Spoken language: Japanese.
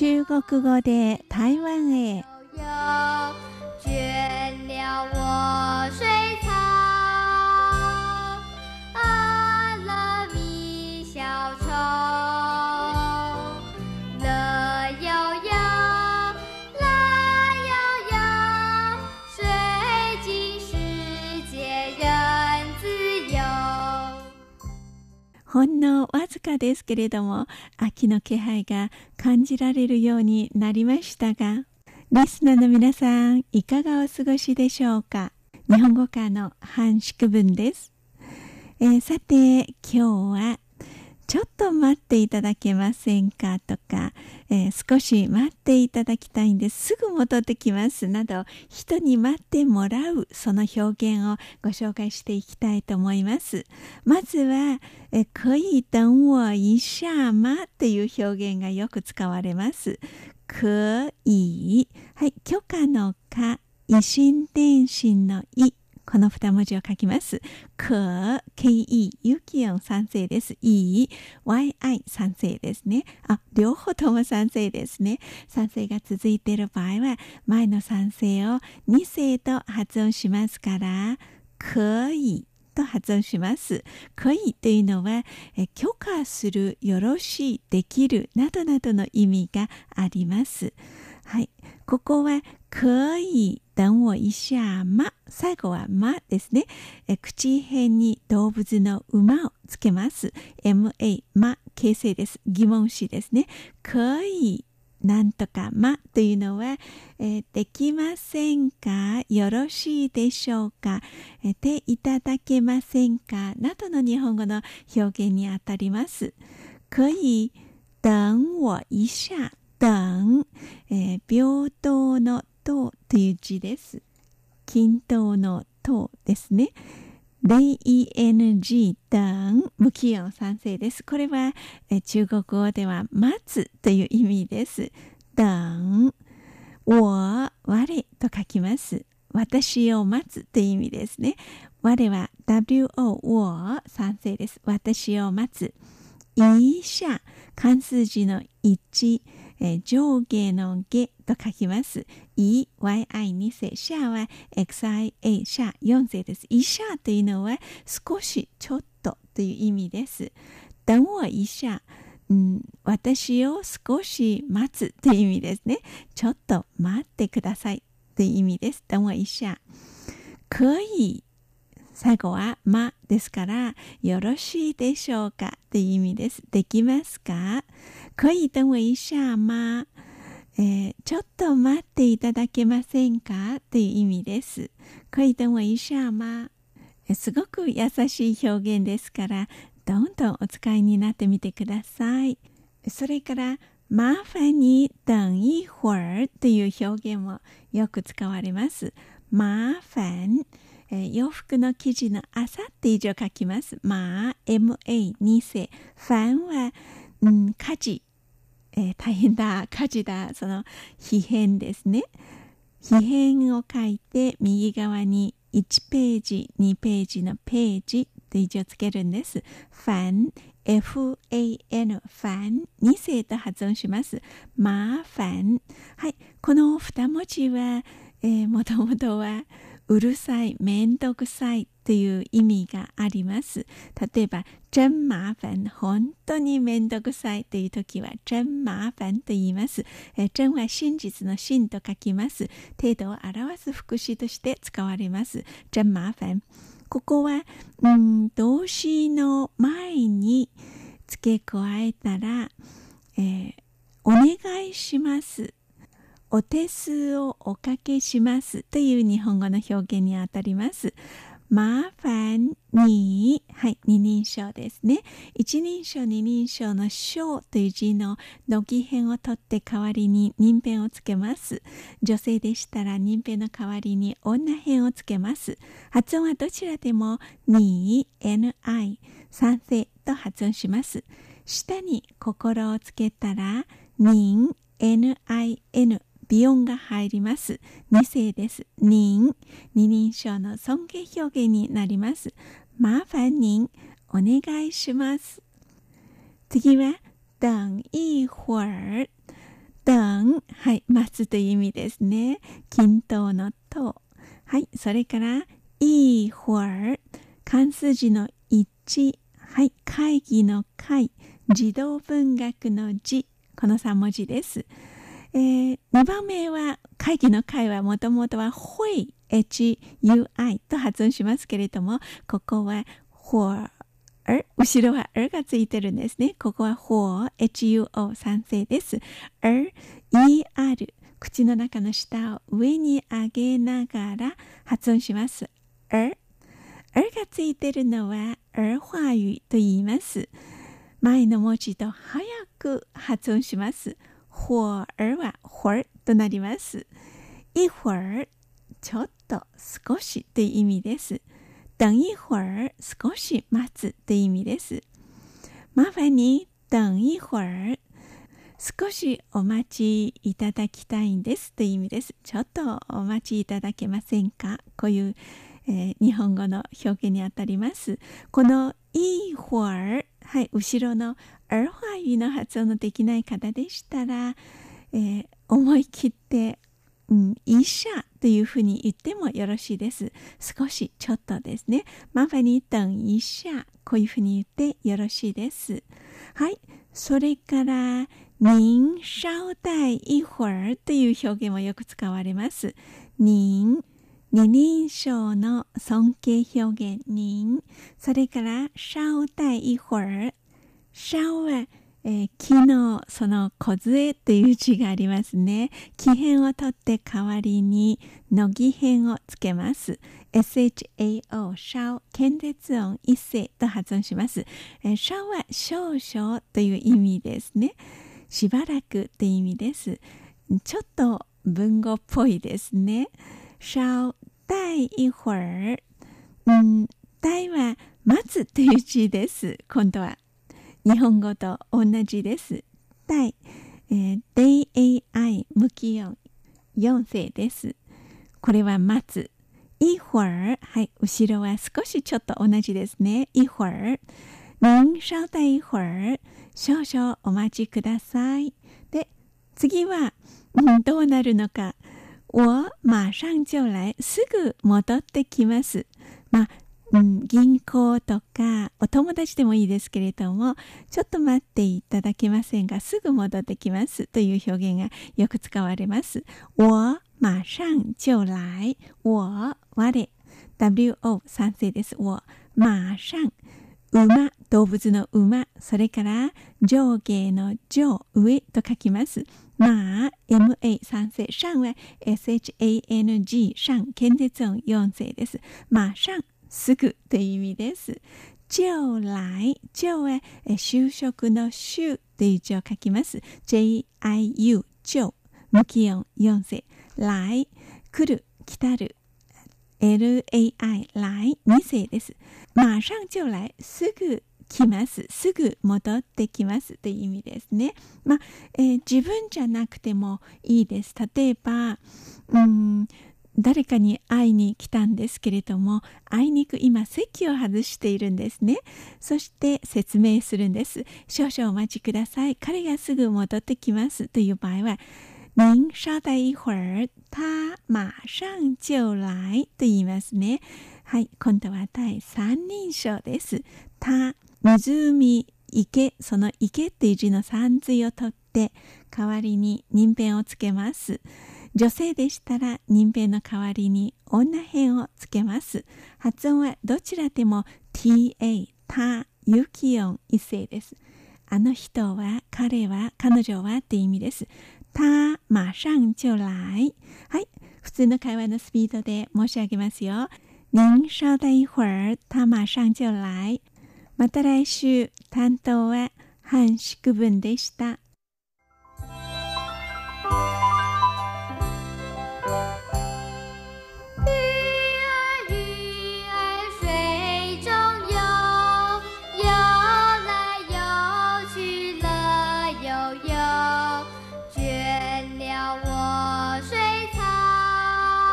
中国語で台湾へほんのわずかですけれども秋の気配が感じられるようになりましたがリスナーの皆さんいかがお過ごしでしょうか？日本語科の半宿文です、えーさて今日はちょっと待っていただけませんかとか、えー少し待っていただきたいんです。ぐ戻ってきます。など人に待ってもらうその表現をご紹介していきたいと思います。まずはえ可以等我一下吗という表現がよく使われます。可以はい許可の可維新伝心のい。この二文字を書きます。可、ke、ユキオン賛成です。い、yi 賛成ですね。あ、両方とも賛成ですね。賛成が続いている場合は、前の賛成を二声と発音しますから、可以と発音します。可以というのは、え許可する、よろしい、できる、などなどの意味があります。はい。ここは、可以等我一下ま。最後はまですね。え口辺に動物の馬をつけます。ma、ま、形成です。疑問詞ですね。可以なんとかまというのは、えーできませんか？よろしいでしょうか？えー手いただけませんか？などの日本語の表現にあたります。可以等我一下等、えー平等の等という字です。均等の等ですね。ling 等無期音賛成です。これは、中国語では待つという意味です。等我、我と書きます。私を待つという意味ですね。我は wo 我賛成です。私を待つ。一下漢数字の1、え上下の下と書きます。い、yi2 世、シャは xia、シャ4世です。一下というのは少し、ちょっとという意味です。等我一下、うん、私を少し待つという意味ですね。ちょっと待ってくださいという意味です。等我一下。可以最後は「ま」ですから「よろしいでしょうか」という意味です。できますか？可以等我一下吗えーちょっと待っていただけませんか？という意味です。可以等我一下吗すごく優しい表現ですから、どんどんお使いになってみてください。それから、麻烦你等一会儿という表現もよく使われます。麻烦、えー洋服の生地の朝って以上書きます。まあ、ma2 世。ファンは、うん、家事、えー大変だ、家事だ、その、批変ですね。批変を書いて、右側に1ページ、2ページのページと以上つけるんです。ファン、fan、ファン、2世と発音します。まあ、ファン。はい。この2文字は、えー、もともとは、うるさい、めんどくさいという意味があります。例えば、真麻煩、本当にめんどくさいという時は、真麻煩と言います。え真は真実の真と書きます。程度を表す副詞として使われます。真麻煩。ここは、うん、動詞の前に付け加えたら、えーお願いします。お手数をおかけしますという日本語の表現にあたります。麻煩に、はい、二人称ですね。一人称、二人称の称という字の乃木編を取って代わりに人編をつけます。女性でしたら人編の代わりに女編をつけます。発音はどちらでもに、ni、賛成と発音します。下に心をつけたら、人、nin、微音が入ります。二声です。人、二人称の尊敬表現になります。麻烦您、お願いします。次は、等一会儿。等はい、待つという意味ですね。均等のと。はい、それから、い会儿、漢数字の1、はい、会議の会、児童文学の字、この3文字です。えー、2番目は、会議の会はもともとは、ほい、hui と発音しますけれども、ここは、ほー、後ろは er がついてるんですね。ここは for, huo 賛成です。er, er 口の中の下を上に上げながら発音します。er, r がついてるのは er 話語と言います。前の文字と早く発音します。或 er は h となります。一会儿、ちょっと少しという意味です。等一会儿、少し待つという意味です。麻烦に等一会儿、少しお待ちいただきたいんですという意味です。ちょっとお待ちいただけませんかこういう、えー、日本語の表現にあたります。このいい会儿、はい、後ろのアルファイの発音のできない方でしたら、えー、思い切って、うん、医者というふうに言ってもよろしいです。少しちょっとですね。麻烦に等医者。こういうふうに言ってよろしいです。はい。それから、您稍待一会儿という表現もよく使われます。您、二人称の尊敬表現、您。それから、稍待一会儿。稍は、えー、昨日、その小杖という字がありますね。木辺を取って代わりに、乃木辺をつけます。shao、小、検絶音一声と発音します。えー、小は少々という意味ですね。しばらくという意味です。ちょっと文語っぽいですね。稍待一会儿。うん、待は待つという字です。今度は。日本語と同じです。待、えー、DAI 無気音4声です。これは待つ。一会儿、はい、後ろは少しちょっと同じですね。一会儿。您稍待一会儿。少々お待ちください。で、次は、うん、どうなるのか。我马上就来。すぐ戻ってきます。まあ、うん、銀行とかお友達でもいいですけれどもちょっと待っていただけませんがすぐ戻ってきますという表現がよく使われます。我马上就来我我 WO 賛成です。我马上馬動物の馬それから上下の上上と書きます。まあ MA 賛成上は SHANG 上検絶音4世です。馬上すぐという意味です。将来、将は就職の就という字を書きます。J-I-U、将、無気音4世。来、来る、来たる。L-A-I、来、2世です。馬上就来、すぐ来ます。すぐ戻ってきますという意味ですね。まあ、えー、自分じゃなくてもいいです。例えば、うん誰かに会いに来たんですけれどもあいにく今席を外しているんですね。そして説明するんです。少々お待ちください。彼がすぐ戻ってきます。という場合は您稍待一会儿。他马上就来。と言いますね。はい。今度は第三人称です他湖池その池っていう字の三髄を取って代わりに人弁をつけます。女性でしたら人弁の代わりに女編をつけます。発音はどちらでも ta、た、有気音一声です。あの人は、彼は、彼女はって意味です。他马上就来。はい。普通の会話のスピードで申し上げますよ。您稍待一会儿、他马上就来。また来週、担当は、半宿文でした。